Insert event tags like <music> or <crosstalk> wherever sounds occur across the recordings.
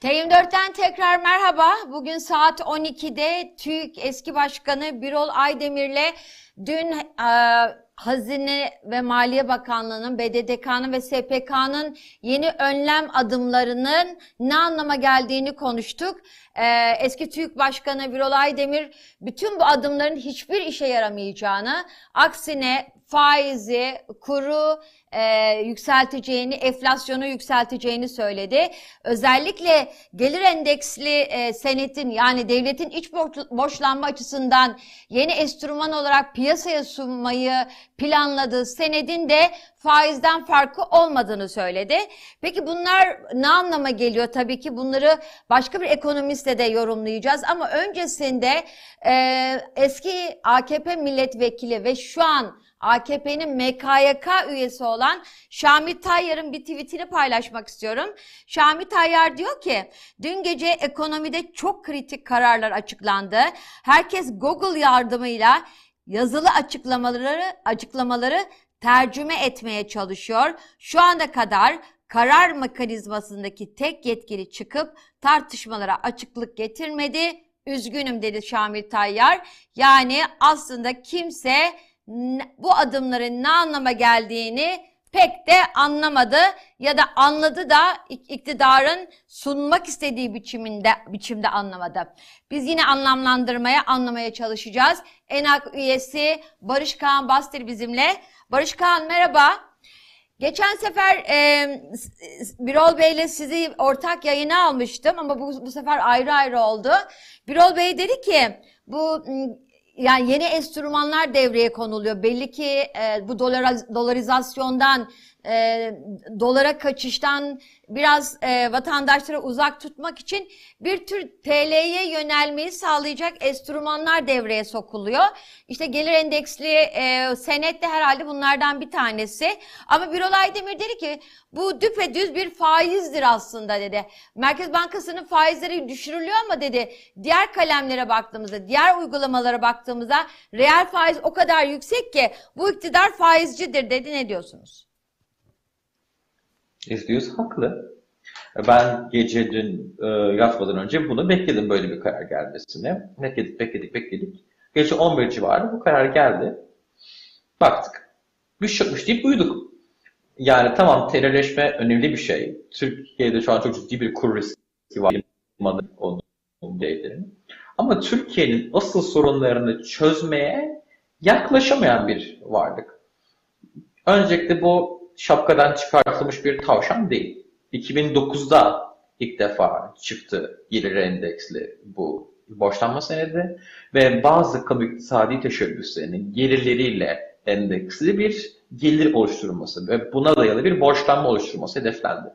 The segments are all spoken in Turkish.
T24'ten tekrar merhaba. Bugün saat 12'de TÜİK eski başkanı Birol Aydemir'le dün e, Hazine ve Maliye Bakanlığı'nın, BDDK'nın ve SPK'nın yeni önlem adımlarının ne anlama geldiğini konuştuk. E, eski TÜİK Başkanı Birol Aydemir bütün bu adımların hiçbir işe yaramayacağını, aksine faizi, kuru e, yükselteceğini, enflasyonu yükselteceğini söyledi. Özellikle gelir endeksli e, senetin yani devletin iç borçlanma açısından yeni enstrüman olarak piyasaya sunmayı planladığı senedin de faizden farkı olmadığını söyledi. Peki bunlar ne anlama geliyor? Tabii ki bunları başka bir ekonomistle de yorumlayacağız ama öncesinde e, eski AKP milletvekili ve şu an AKP'nin MKYK üyesi olan Şami Tayyar'ın bir tweetini paylaşmak istiyorum. Şami Tayyar diyor ki dün gece ekonomide çok kritik kararlar açıklandı. Herkes Google yardımıyla yazılı açıklamaları açıklamaları tercüme etmeye çalışıyor. Şu anda kadar karar mekanizmasındaki tek yetkili çıkıp tartışmalara açıklık getirmedi. Üzgünüm dedi Şamil Tayyar. Yani aslında kimse bu adımların ne anlama geldiğini pek de anlamadı ya da anladı da iktidarın sunmak istediği biçiminde biçimde anlamadı. Biz yine anlamlandırmaya, anlamaya çalışacağız. ENAK üyesi Barış Kaan Bastır bizimle. Barış Kaan merhaba. Geçen sefer e, Birol Bey ile sizi ortak yayına almıştım ama bu, bu sefer ayrı ayrı oldu. Birol Bey dedi ki bu yani yeni enstrümanlar devreye konuluyor. Belli ki e, bu dolar, dolarizasyondan, e, dolara kaçıştan biraz e, vatandaşları uzak tutmak için bir tür TL'ye yönelmeyi sağlayacak enstrümanlar devreye sokuluyor. İşte gelir endeksli e, senet de herhalde bunlardan bir tanesi. Ama Birol Aydemir dedi ki bu düpedüz bir faizdir aslında dedi. Merkez Bankası'nın faizleri düşürülüyor ama dedi diğer kalemlere baktığımızda, diğer uygulamalara baktığımızda reel faiz o kadar yüksek ki bu iktidar faizcidir dedi. Ne diyorsunuz? %100 haklı. Ben gece dün e, yatmadan önce bunu bekledim böyle bir karar gelmesini. Bekledik, bekledik, bekledik. Gece 11 civarı bu karar geldi. Baktık. Şey yokmuş deyip uyuduk. Yani tamam terörleşme önemli bir şey. Türkiye'de şu an çok ciddi bir kur riski var. Onun. Ama Türkiye'nin asıl sorunlarını çözmeye yaklaşamayan bir varlık. Öncelikle bu şapkadan çıkartılmış bir tavşan değil. 2009'da ilk defa çıktı gelir endeksli bu borçlanma senedi ve bazı kamu iktisadi teşebbüslerinin gelirleriyle endeksli bir gelir oluşturulması ve buna dayalı bir borçlanma oluşturulması hedeflendi.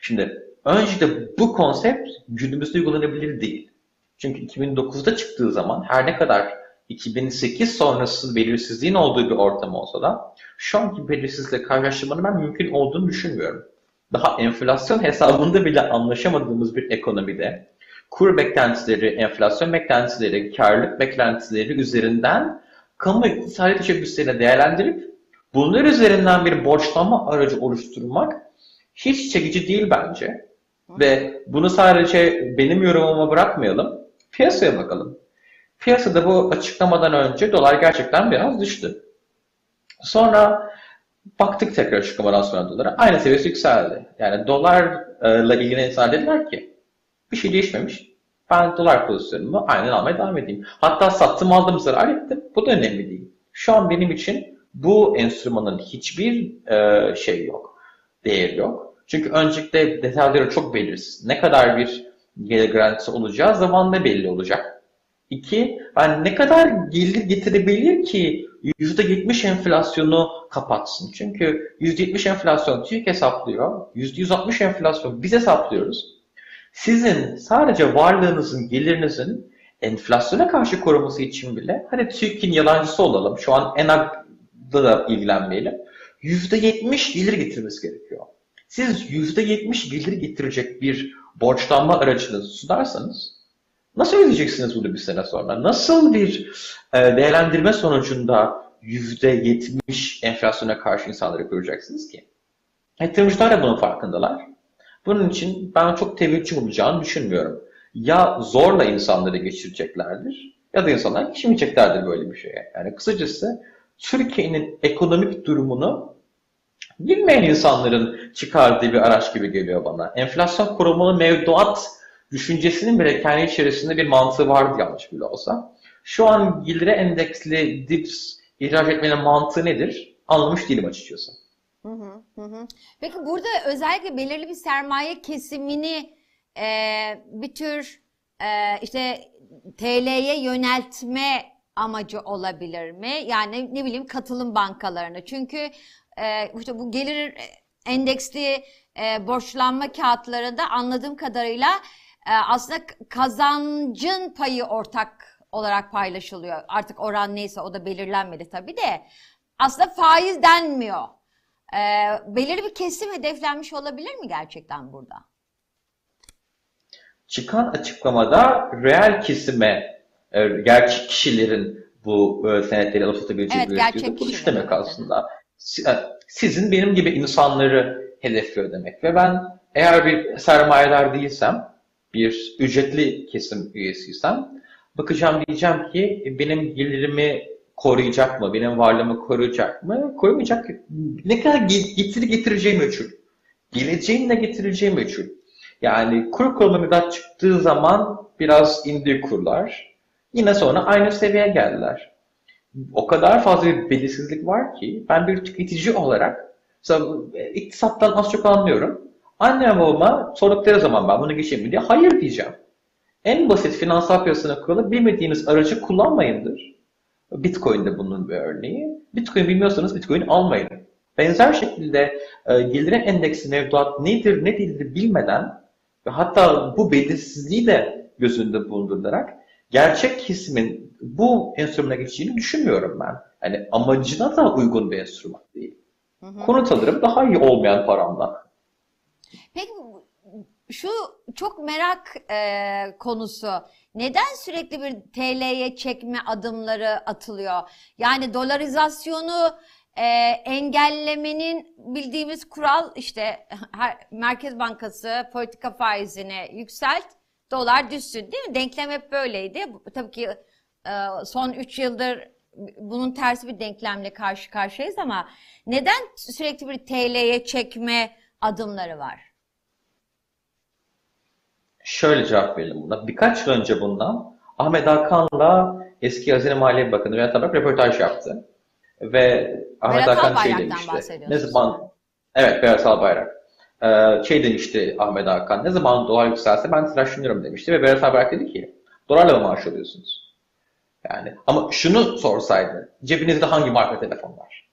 Şimdi önce bu konsept günümüzde uygulanabilir değil. Çünkü 2009'da çıktığı zaman her ne kadar 2008 sonrası belirsizliğin olduğu bir ortam olsa da şu anki belirsizlikle karşılaştırmanın ben mümkün olduğunu düşünmüyorum. Daha enflasyon hesabında bile anlaşamadığımız bir ekonomide kur beklentileri, enflasyon beklentileri, karlılık beklentileri üzerinden kamu iktisadi teşebbüslerini değerlendirip bunlar üzerinden bir borçlanma aracı oluşturmak hiç çekici değil bence. Ve bunu sadece benim yorumuma bırakmayalım, piyasaya bakalım. Piyasada bu açıklamadan önce dolar gerçekten biraz düştü. Sonra baktık tekrar açıklamadan sonra dolara. Aynı seviyesi yükseldi. Yani dolarla ilgili insanlar dediler ki bir şey değişmemiş. Ben dolar pozisyonumu aynen almaya devam edeyim. Hatta sattım aldım zarar ettim. Bu da önemli değil. Şu an benim için bu enstrümanın hiçbir e, şey yok. Değeri yok. Çünkü öncelikle detayları çok belirsiz. Ne kadar bir gelir garantisi olacağı zamanla belli olacak. İki, yani ne kadar gelir getirebilir ki %70 enflasyonu kapatsın? Çünkü %70 enflasyon TÜİK hesaplıyor, %160 enflasyon biz hesaplıyoruz. Sizin sadece varlığınızın, gelirinizin enflasyona karşı koruması için bile, hadi TÜİK'in yalancısı olalım, şu an ENAG'da da ilgilenmeyelim, %70 gelir getirmesi gerekiyor. Siz %70 gelir getirecek bir borçlanma aracını sunarsanız, Nasıl ödeyeceksiniz bunu bir sene sonra? Nasıl bir e, değerlendirme sonucunda %70 enflasyona karşı insanları koruyacaksınız ki? Yatırımcılar da bunun farkındalar. Bunun için ben çok teveccüh olacağını düşünmüyorum. Ya zorla insanları geçireceklerdir ya da insanlar geçmeyeceklerdir böyle bir şeye. Yani kısacası Türkiye'nin ekonomik durumunu bilmeyen insanların çıkardığı bir araç gibi geliyor bana. Enflasyon korumalı mevduat düşüncesinin bile kendi içerisinde bir mantığı vardı yanlış bile olsa. Şu an gelire endeksli DIPS ihraç etmenin mantığı nedir? Anlamış değilim açıkçası. Hı hı, hı. Peki burada özellikle belirli bir sermaye kesimini e, bir tür e, işte TL'ye yöneltme amacı olabilir mi? Yani ne bileyim katılım bankalarına. Çünkü e, işte bu gelir endeksli e, borçlanma kağıtlarında anladığım kadarıyla aslında kazancın payı ortak olarak paylaşılıyor. Artık oran neyse o da belirlenmedi tabii de. Aslında faiz denmiyor. E, belirli bir kesim hedeflenmiş olabilir mi gerçekten burada? Çıkan açıklamada reel kesime, e, gerçek kişilerin bu e, senetleri satabileceği Evet, gerçek Bu kişiler, demek aslında. E, Sizin benim gibi insanları hedefliyor demek. Ve ben eğer bir sermayedar değilsem, bir ücretli kesim üyesiysem, bakacağım diyeceğim ki e, benim gelirimi koruyacak mı, benim varlığımı koruyacak mı, korumayacak. Ne kadar ge- getiri getireceği meçhul. Geleceğin ne getireceği meçhul. Yani kur mevduat çıktığı zaman biraz indi kurlar. Yine sonra aynı seviyeye geldiler. O kadar fazla bir belirsizlik var ki ben bir tüketici olarak e, iktisattan az çok anlıyorum. Annem babama sordukları zaman ben bunu geçeyim mi diye hayır diyeceğim. En basit finansal piyasanın kuralı bilmediğiniz aracı kullanmayındır. Bitcoin de bunun bir örneği. Bitcoin bilmiyorsanız Bitcoin almayın. Benzer şekilde e, gelirin endeksi mevduat nedir ne değildir bilmeden ve hatta bu belirsizliği de göz önünde bulundurarak gerçek kesimin bu enstrümana geçeceğini düşünmüyorum ben. Yani amacına da uygun bir enstrüman değil. Hı hı. Konut alırım daha iyi olmayan paramla. Peki şu çok merak e, konusu. Neden sürekli bir TL'ye çekme adımları atılıyor? Yani dolarizasyonu e, engellemenin bildiğimiz kural işte her, Merkez Bankası politika faizini yükselt, dolar düşsün değil mi? Denklem hep böyleydi. Tabii ki e, son 3 yıldır bunun tersi bir denklemle karşı karşıyayız ama neden sürekli bir TL'ye çekme adımları var? Şöyle cevap verelim buna. Birkaç yıl önce bundan Ahmet Hakan'la eski Hazine Maliye Bakanı Berat Albayrak röportaj yaptı. Ve Ahmet Berat Hakan şey demişti. Ne zaman Evet Berat Albayrak. Ee, şey demişti Ahmet Hakan. Ne zaman dolar yükselse ben tıraşlanıyorum demişti. Ve Berat Albayrak dedi ki dolarla mı maaş alıyorsunuz? Yani ama şunu sorsaydı cebinizde hangi marka telefon var?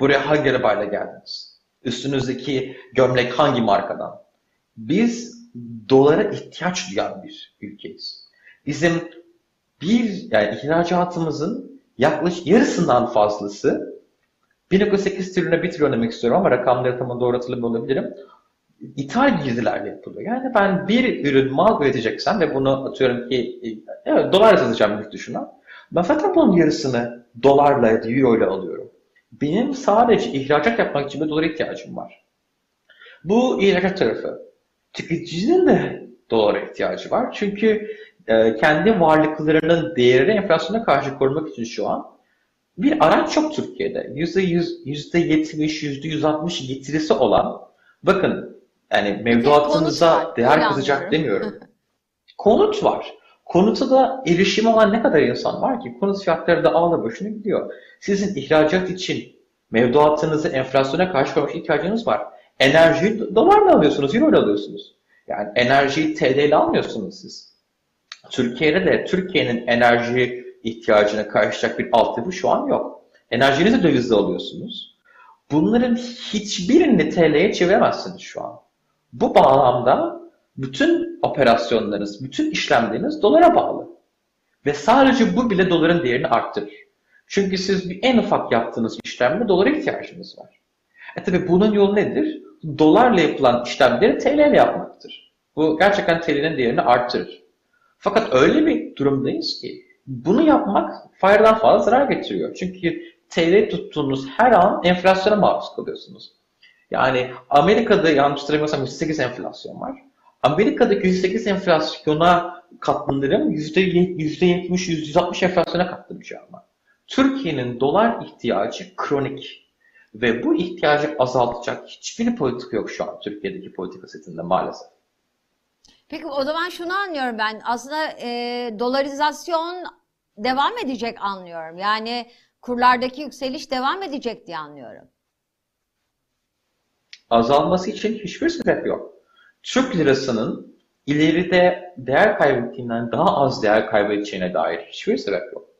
Buraya hangi arabayla geldiniz? Üstünüzdeki gömlek hangi markadan? Biz dolara ihtiyaç duyan bir ülkeyiz. Bizim bir yani ihracatımızın yaklaşık yarısından fazlası 1.8 trilyona 1 trilyon demek istiyorum ama rakamları tam doğru hatırlamıyor olabilirim. İthal girdilerle yapılıyor. Yani ben bir ürün mal üreteceksem ve bunu atıyorum ki evet dolar satacağım yurt dışına. Ben zaten bunun yarısını dolarla ya da euro ile alıyorum. Benim sadece ihracat yapmak için bir dolara ihtiyacım var. Bu ihracat tarafı. Tüketicinin de dolara ihtiyacı var. Çünkü e, kendi varlıklarının değerini enflasyona karşı korumak için şu an bir araç yok Türkiye'de. %100, %70, %160 getirisi olan bakın yani mevduatınıza değer kazacak demiyorum. <laughs> Konut var. Konuta da erişim olan ne kadar insan var ki konut fiyatları da ağla başına gidiyor. Sizin ihracat için mevduatınızı enflasyona karşı koymak ihtiyacınız var. Enerjiyi dolarla alıyorsunuz, euro ile alıyorsunuz. Yani enerjiyi TL ile almıyorsunuz siz. Türkiye'de de Türkiye'nin enerji ihtiyacına karşılayacak bir altyapı şu an yok. Enerjinizi dövizle alıyorsunuz. Bunların hiçbirini TL'ye çeviremezsiniz şu an. Bu bağlamda bütün operasyonlarınız, bütün işlemleriniz dolara bağlı. Ve sadece bu bile doların değerini arttırır. Çünkü siz bir en ufak yaptığınız işlemde dolara ihtiyacınız var. E tabi bunun yolu nedir? Dolarla yapılan işlemleri TL ile yapmaktır. Bu gerçekten TL'nin değerini arttırır. Fakat öyle bir durumdayız ki bunu yapmak faydadan fazla zarar getiriyor. Çünkü TL tuttuğunuz her an enflasyona maruz kalıyorsunuz. Yani Amerika'da yanlış hatırlamıyorsam 108 enflasyon var. Amerika'daki 108 enflasyona katlanırım %70, %160 enflasyona katlanacağım. Türkiye'nin dolar ihtiyacı kronik ve bu ihtiyacı azaltacak hiçbir politika yok şu an Türkiye'deki politika setinde maalesef. Peki o zaman şunu anlıyorum ben. Aslında e, dolarizasyon devam edecek anlıyorum. Yani kurlardaki yükseliş devam edecek diye anlıyorum. Azalması için hiçbir sebep yok. Türk lirasının ileride değer kaybettiğinden daha az değer kaybedeceğine dair hiçbir sebep yok.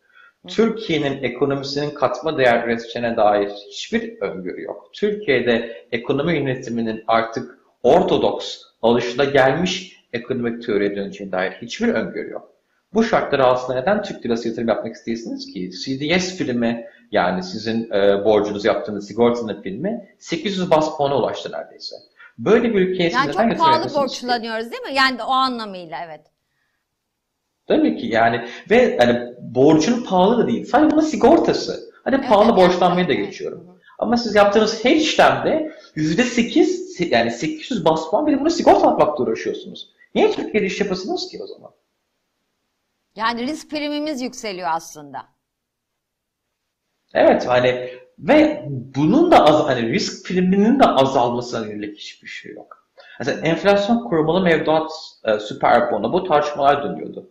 Türkiye'nin ekonomisinin katma değer üreteceğine dair hiçbir öngörü yok. Türkiye'de ekonomi yönetiminin artık ortodoks, alışılagelmiş ekonomik teoriye döneceğine dair hiçbir öngörü yok. Bu şartlar altında neden Türk lirası yatırım yapmak istiyorsunuz ki? CDS filmi yani sizin e, borcunuz yaptığınız sigortanın filmi 800 bas puana ulaştı neredeyse. Böyle bir ülkeye Yani neden çok pahalı yatırıyorsunuz ki? borçlanıyoruz değil mi? Yani o anlamıyla evet. Tabii ki yani ve hani borcun pahalı da değil. Sadece bunun sigortası. Hani Evet, pahalı evet, borçlanmayı da geçiyorum. evet. Ama siz yaptığınız her işlemde %8 yani 800 bas puan bir bunu sigorta atmakla uğraşıyorsunuz. Niye Türkiye'de iş yapasınız ki o zaman? Yani risk primimiz yükseliyor aslında. Evet hani ve bunun da az hani risk priminin de azalmasına yönelik hiçbir şey yok. Mesela enflasyon korumalı mevduat e, süper bono bu tartışmalar dönüyordu.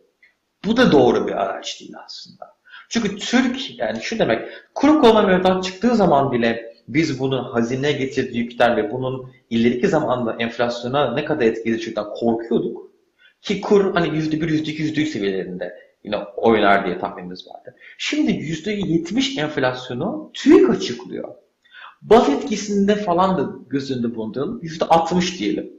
Bu da doğru bir araç değil aslında. Çünkü Türk yani şu demek kuru mevduat çıktığı zaman bile biz bunun hazine getirdiği yükten ve bunun ileriki zamanda enflasyona ne kadar etki edeceğinden korkuyorduk. Ki kur hani %1, %2, %3 seviyelerinde yine oynar diye tahminimiz vardı. Şimdi %70 enflasyonu TÜİK açıklıyor. Baz etkisinde falan da göz önünde bulunduralım. %60 diyelim.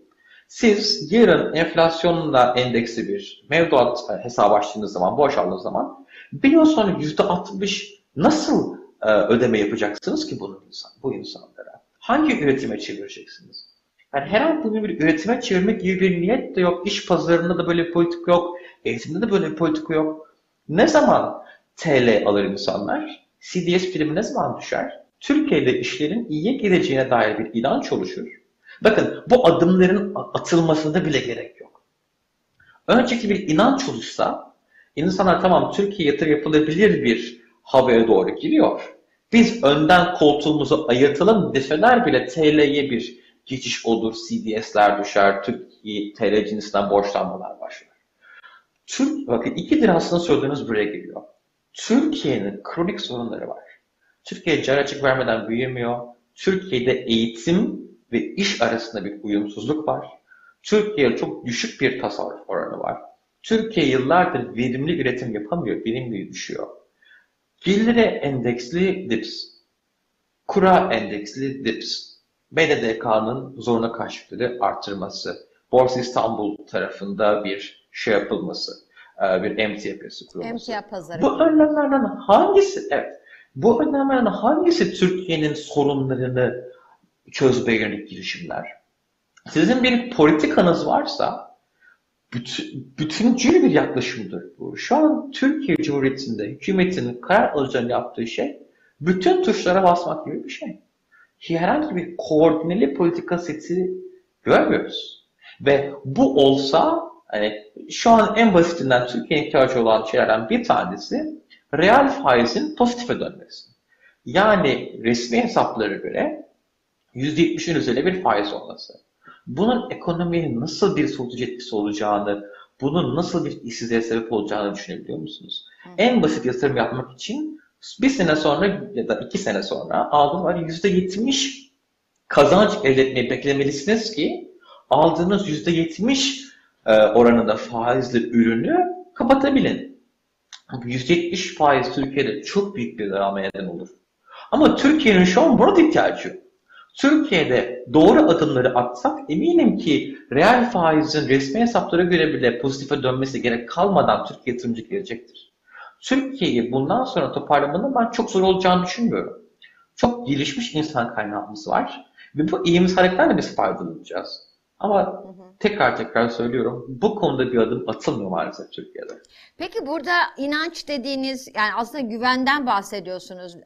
Siz yarın enflasyonla endeksli bir mevduat e, hesabı açtığınız zaman, borç aldığınız zaman bir yıl sonra %60 nasıl e, ödeme yapacaksınız ki bunun insan, bu insanlara? Hangi üretime çevireceksiniz? Yani herhangi bunu bir üretime çevirmek gibi bir niyet de yok. İş pazarında da böyle bir politika yok. Eğitimde de böyle bir politika yok. Ne zaman TL alır insanlar? CDS primi ne zaman düşer? Türkiye'de işlerin iyiye gideceğine dair bir inanç oluşur. Bakın bu adımların atılmasında bile gerek yok. Önceki bir inanç oluşsa insanlar tamam Türkiye yatırım yapılabilir bir havaya doğru giriyor. Biz önden koltuğumuzu ayırtalım deseler bile TL'ye bir geçiş olur, CDS'ler düşer, Türkiye TL cinsinden borçlanmalar başlar. Türk, bakın ikidir aslında söylediğiniz buraya geliyor. Türkiye'nin kronik sorunları var. Türkiye cari açık vermeden büyümüyor. Türkiye'de eğitim ve iş arasında bir uyumsuzluk var. Türkiye çok düşük bir tasarruf oranı var. Türkiye yıllardır verimli üretim yapamıyor, verimli düşüyor. Gelire endeksli DIPS, kura endeksli DIPS, BDDK'nın zoruna karşılıkları arttırması, Borsa İstanbul tarafında bir şey yapılması, e, bir emtia piyasası kurulması. Emtia pazarı. Bu önlemlerden hangisi, evet, bu önlemlerden hangisi Türkiye'nin sorunlarını çözmeye yönelik girişimler? Sizin bir politikanız varsa, bütün, bütüncül bir yaklaşımdır bu. Şu an Türkiye Cumhuriyeti'nde hükümetin karar alacağını yaptığı şey, bütün tuşlara basmak gibi bir şey. Herhangi bir koordineli politika seti görmüyoruz. Ve bu olsa hani şu an en basitinden Türkiye'nin ihtiyacı olan şeylerden bir tanesi reel faizin pozitife dönmesi. Yani resmi hesaplara göre %70'in üzerinde bir faiz olması. Bunun ekonomiye nasıl bir soğutucu etkisi olacağını, bunun nasıl bir işsizliğe sebep olacağını düşünebiliyor musunuz? En basit yatırım yapmak için bir sene sonra ya da iki sene sonra aldığınız var %70 kazanç elde etmeyi beklemelisiniz ki aldığınız %70 e, oranında faizli ürünü kapatabilin. %70 faiz Türkiye'de çok büyük bir daralma neden olur. Ama Türkiye'nin şu an burada ihtiyacı yok. Türkiye'de doğru adımları atsak eminim ki reel faizin resmi hesaplara göre bile pozitife dönmesi gerek kalmadan Türkiye yatırımcı gelecektir. Türkiye'yi bundan sonra toparlamanın ben çok zor olacağını düşünmüyorum. Çok gelişmiş insan kaynağımız var ve bu iyimserliklerle biz faydalanacağız. Ama tekrar tekrar söylüyorum bu konuda bir adım atılmıyor maalesef Türkiye'de. Peki burada inanç dediğiniz yani aslında güvenden bahsediyorsunuz. Ee,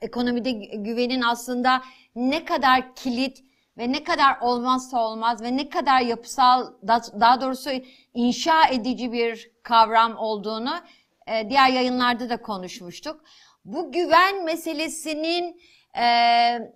ekonomide gü- güvenin aslında ne kadar kilit ve ne kadar olmazsa olmaz ve ne kadar yapısal da- daha doğrusu inşa edici bir kavram olduğunu e, diğer yayınlarda da konuşmuştuk. Bu güven meselesinin e,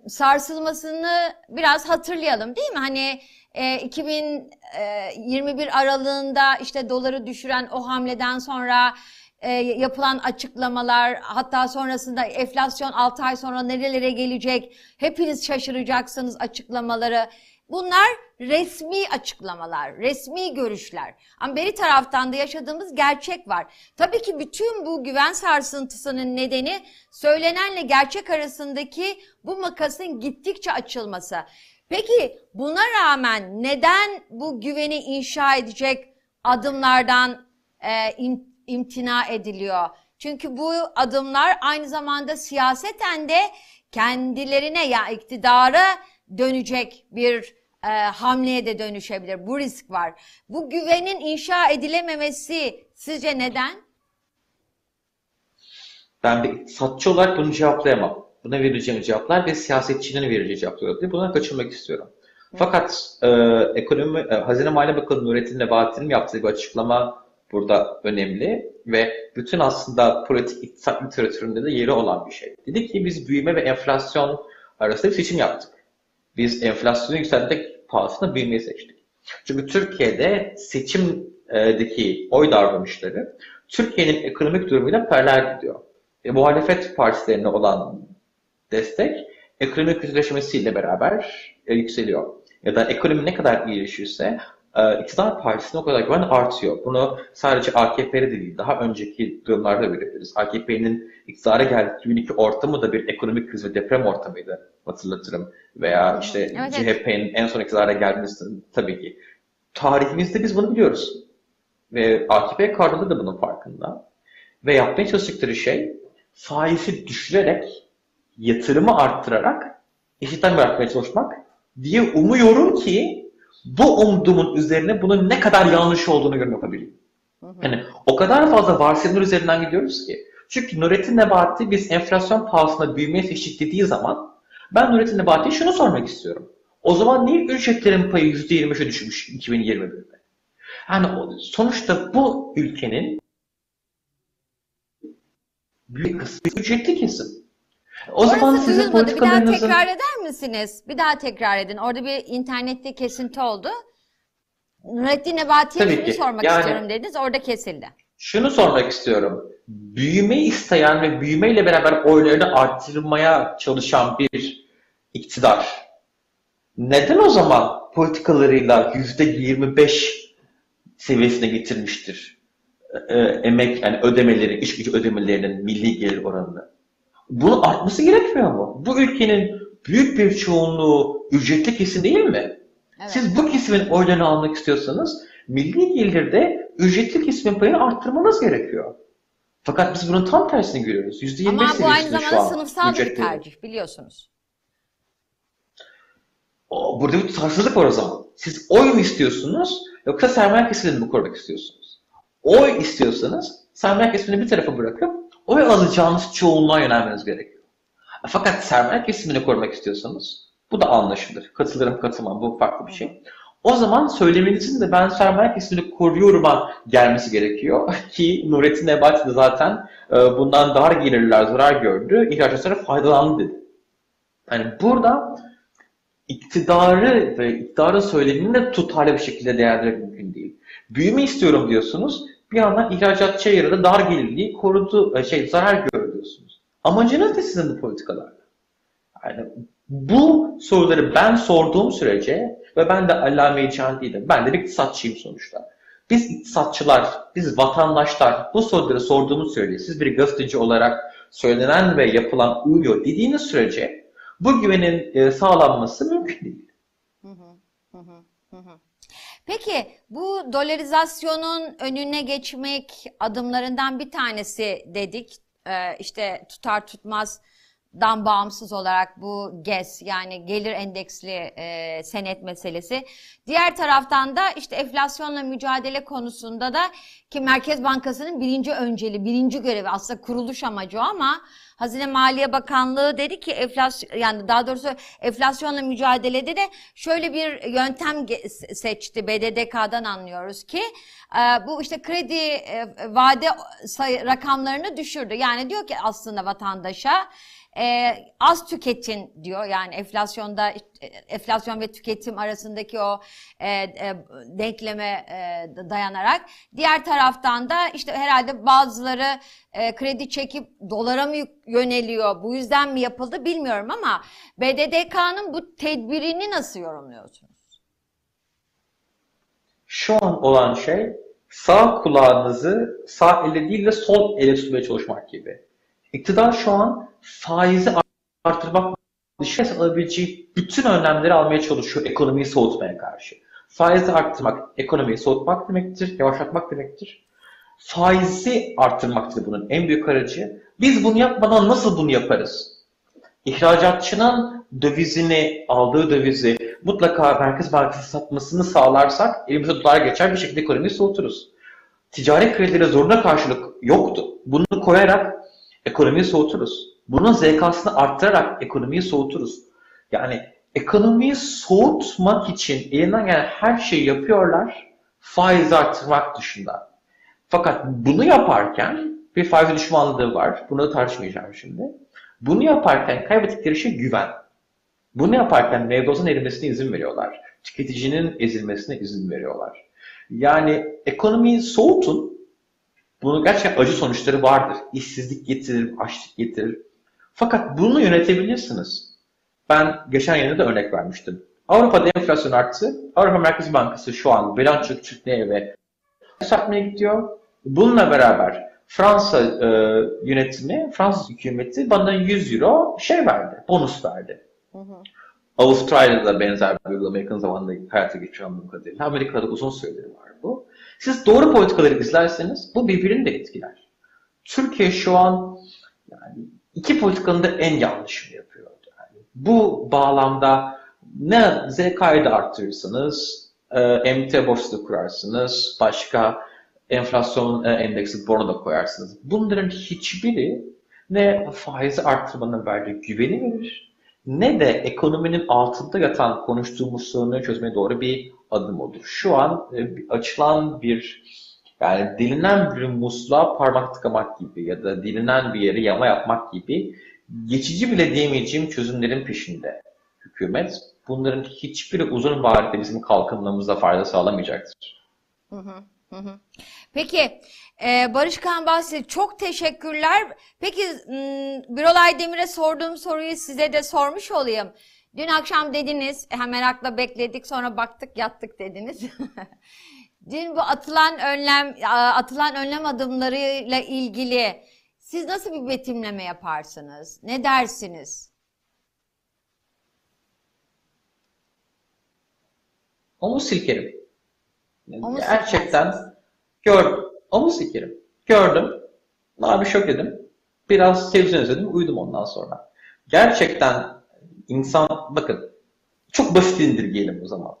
sarsılmasını biraz hatırlayalım değil mi? Hani e, 2021 aralığında işte doları düşüren o hamleden sonra e, yapılan açıklamalar hatta sonrasında enflasyon 6 ay sonra nerelere gelecek hepiniz şaşıracaksınız açıklamaları. Bunlar resmi açıklamalar, resmi görüşler. Ama beri taraftan da yaşadığımız gerçek var. Tabii ki bütün bu güven sarsıntısının nedeni söylenenle gerçek arasındaki bu makasın gittikçe açılması. Peki buna rağmen neden bu güveni inşa edecek adımlardan e, in- imtina ediliyor? Çünkü bu adımlar aynı zamanda siyaseten de kendilerine ya iktidara dönecek bir e, hamleye de dönüşebilir. Bu risk var. Bu güvenin inşa edilememesi sizce neden? Ben bir iktisatçı olarak bunu cevaplayamam. Buna vereceğim cevaplar ve siyasetçinin vereceği cevaplar olabilir. Buna kaçırmak istiyorum. Fakat e, ekonomi, e, Hazine Maliye Bakanı Nurettin Nebati'nin yaptığı bir açıklama burada önemli ve bütün aslında politik iktisat literatüründe de yeri olan bir şey. Dedi ki biz büyüme ve enflasyon arasında bir seçim yaptık. Biz enflasyonu yükseltmek pahasına büyümeyi seçtik. Çünkü Türkiye'de seçimdeki oy davranışları Türkiye'nin ekonomik durumuyla paralel gidiyor. Ve muhalefet partilerine olan destek ekonomik yüzleşmesiyle beraber e, yükseliyor. Ya da ekonomi ne kadar iyileşirse e, iktidar partisine o kadar güven artıyor. Bunu sadece AKP'de de değil, daha önceki durumlarda görebiliriz. AKP'nin iktidara geldiği 2002 ortamı da bir ekonomik kriz ve deprem ortamıydı hatırlatırım. Veya işte evet. CHP'nin en son iktidara gelmesi tabii ki. Tarihimizde biz bunu biliyoruz. Ve AKP kadroları da bunun farkında. Ve yapmaya çalıştıkları şey faizi düşürerek, yatırımı arttırarak eşitten bırakmaya çalışmak diye umuyorum ki bu umduğumun üzerine bunun ne kadar yanlış olduğunu görmek yapabileyim. Yani o kadar fazla varsayımlar üzerinden gidiyoruz ki. Çünkü Nurettin Nebati biz enflasyon pahasına büyümeye seçtik dediği zaman ben Nurettin Nebati'ye şunu sormak istiyorum. O zaman niye ücretlerin payı %25'e düşmüş 2021'de? Yani sonuçta bu ülkenin büyük kısmı ücretli kesim. O zaman Orası sizin duyulmadı. Bir daha tekrar eder misiniz? Bir daha tekrar edin. Orada bir internette kesinti oldu. Nurettin Nebati'ye Tabii şunu ki. sormak Yani- istiyorum dediniz. Orada kesildi. Şunu sormak istiyorum. Büyüme isteyen ve büyümeyle beraber oylarını arttırmaya çalışan bir iktidar neden o zaman politikalarıyla %25 seviyesine getirmiştir? Ee, emek yani ödemeleri, iş gücü ödemelerinin milli gelir oranını. Bunun artması gerekmiyor mu? Bu ülkenin büyük bir çoğunluğu ücretli kesim değil mi? Evet. Siz bu kesimin oylarını almak istiyorsanız milli gelirde ücretli kesimin payını arttırmanız gerekiyor. Fakat biz bunun tam tersini görüyoruz. %25 Ama bu aynı zamanda an sınıfsal bir ücretli. tercih biliyorsunuz. Burada bir tutarsızlık var o zaman. Siz oy mu istiyorsunuz yoksa sermaye kesimini mi korumak istiyorsunuz? Oy istiyorsanız sermaye kesimini bir tarafa bırakıp oy alacağınız çoğunluğa yönelmeniz gerekiyor. Fakat sermaye kesimini korumak istiyorsanız bu da anlaşılır. Katılırım katılmam bu farklı bir şey. O zaman söylemenizin de ben sermaye kesimini koruyorum'a gelmesi gerekiyor. <laughs> Ki Nurettin Nebati de zaten e, bundan dar gelirler zarar gördü. İhracatlara faydalandı dedi. Yani burada iktidarı ve iktidarın söylemini de tutarlı bir şekilde değerlendirmek mümkün değil. Büyüme istiyorum diyorsunuz. Bir yandan ihracatçıya yaradı dar gelirliği korudu, e, şey zarar görüyor diyorsunuz. Amacınız ne sizin bu politikalarla? Yani bu soruları ben sorduğum sürece ve ben de allame can değilim. Ben de bir iktisatçıyım sonuçta. Biz iktisatçılar, biz vatandaşlar bu soruları sorduğumuz sürece siz bir gazeteci olarak söylenen ve yapılan uyuyor dediğiniz sürece bu güvenin e, sağlanması mümkün değil. Peki bu dolarizasyonun önüne geçmek adımlarından bir tanesi dedik. Ee, işte tutar tutmazdan bağımsız olarak bu GES yani gelir endeksli e, senet meselesi. Diğer taraftan da işte enflasyonla mücadele konusunda da ki Merkez Bankası'nın birinci önceli, birinci görevi aslında kuruluş amacı ama Hazine Maliye Bakanlığı dedi ki enflasyon yani daha doğrusu enflasyonla mücadelede de şöyle bir yöntem seçti. BDDK'dan anlıyoruz ki e, bu işte kredi e, vade rakamlarını düşürdü. Yani diyor ki aslında vatandaşa e, az tüketin diyor. Yani enflasyonda enflasyon ve tüketim arasındaki o e, e, denkleme e, dayanarak. Diğer taraftan da işte herhalde bazıları e, kredi çekip dolara mı yöneliyor? Bu yüzden mi yapıldı bilmiyorum ama BDDK'nın bu tedbirini nasıl yorumluyorsunuz? Şu an olan şey sağ kulağınızı sağ elle değil de sol elle tutmaya çalışmak gibi. İktidar şu an faizi artırmak dışarı alabileceği bütün önlemleri almaya çalışıyor ekonomiyi soğutmaya karşı. Faizi arttırmak ekonomiyi soğutmak demektir, yavaşlatmak demektir. Faizi arttırmaktır bunun en büyük aracı. Biz bunu yapmadan nasıl bunu yaparız? İhracatçının dövizini, aldığı dövizi mutlaka Merkez Bankası satmasını sağlarsak elimize dolar geçer bir şekilde ekonomiyi soğuturuz. Ticari kredilere zoruna karşılık yoktu. Bunu koyarak ekonomiyi soğuturuz. Bunun ZK'sını arttırarak ekonomiyi soğuturuz. Yani ekonomiyi soğutmak için elinden gelen her şeyi yapıyorlar faiz arttırmak dışında. Fakat bunu yaparken bir faiz düşmanlığı var. Bunu tartışmayacağım şimdi. Bunu yaparken kaybettikleri şey güven. Bunu yaparken mevduatın erimesine izin veriyorlar. Tüketicinin ezilmesine izin veriyorlar. Yani ekonomiyi soğutun. Bunun gerçekten acı sonuçları vardır. İşsizlik getirir, açlık getirir. Fakat bunu yönetebilirsiniz. Ben geçen yayında da örnek vermiştim. Avrupa'da enflasyon arttı. Avrupa Merkez Bankası şu an bilanço küçültmeye ve satmaya gidiyor. Bununla beraber Fransa e, yönetimi, Fransız hükümeti bana 100 euro şey verdi, bonus verdi. Hı hı. Avustralya'da benzer bir uygulama yakın zamanda hayata geçiyor anladığım kadarıyla. Amerika'da uzun süredir var bu. Siz doğru politikaları izlerseniz bu birbirini de etkiler. Türkiye şu an yani iki politikanın da en yanlışını yapıyor. Yani bu bağlamda ne ZK'yı da arttırırsınız, e, emtia borsası kurarsınız, başka enflasyon e, endeksi bornu da koyarsınız. Bunların hiçbiri ne faizi arttırmanın verdiği güveni verir, ne de ekonominin altında yatan konuştuğumuz sorunları çözmeye doğru bir adım olur. Şu an e, açılan bir yani dilinen bir musluğa parmak tıkamak gibi ya da dilinen bir yere yama yapmak gibi geçici bile diyemeyeceğim çözümlerin peşinde hükümet. Bunların hiçbiri uzun vadede bizim kalkınmamıza fayda sağlamayacaktır. Hı hı, hı. Peki e, Barış Kan bahsetti. Çok teşekkürler. Peki Birolay Demir'e sorduğum soruyu size de sormuş olayım. Dün akşam dediniz, ha, merakla bekledik sonra baktık yattık dediniz. <laughs> Dün bu atılan önlem atılan önlem adımlarıyla ilgili siz nasıl bir betimleme yaparsınız? Ne dersiniz? Omuz silkerim. Omuz Gerçekten silkersiniz. gördüm. Omuz silkerim. Gördüm. Abi şok dedim. Biraz televizyon izledim. Uyudum ondan sonra. Gerçekten insan bakın çok basit indirgeyelim o zaman.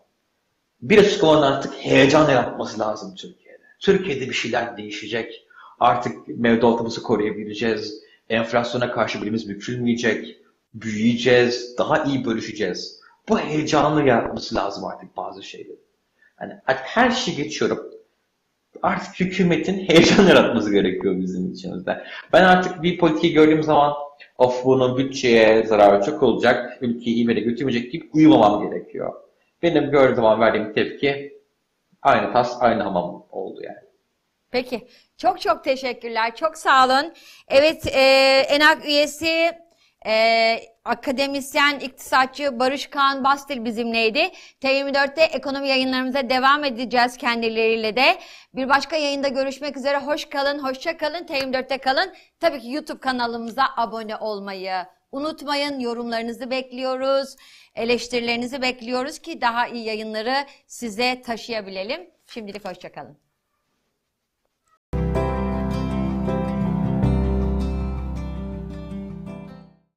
Bir açıklamanın artık heyecan yaratması lazım Türkiye'de. Türkiye'de bir şeyler değişecek. Artık mevduatımızı koruyabileceğiz. Enflasyona karşı birimiz bükülmeyecek. Büyüyeceğiz. Daha iyi bölüşeceğiz. Bu heyecanı yaratması lazım artık bazı şeyleri. Yani artık her şeyi geçiyorum. Artık hükümetin <laughs> heyecan yaratması gerekiyor bizim içimizde. Ben artık bir politiği gördüğüm zaman of bunun bütçeye zararı çok olacak, ülkeyi iyi yere götürmeyecek deyip uyumamam gerekiyor. Benim gördüğüm zaman verdiğim tepki aynı tas, aynı hamam oldu yani. Peki. Çok çok teşekkürler. Çok sağ olun. Evet, e, ENAK üyesi e, akademisyen, iktisatçı Barış Kaan Bastil bizimleydi. T24'te ekonomi yayınlarımıza devam edeceğiz kendileriyle de. Bir başka yayında görüşmek üzere. Hoş kalın, hoşça kalın. T24'te kalın. Tabii ki YouTube kanalımıza abone olmayı unutmayın. Yorumlarınızı bekliyoruz. Eleştirilerinizi bekliyoruz ki daha iyi yayınları size taşıyabilelim. Şimdilik hoşça kalın.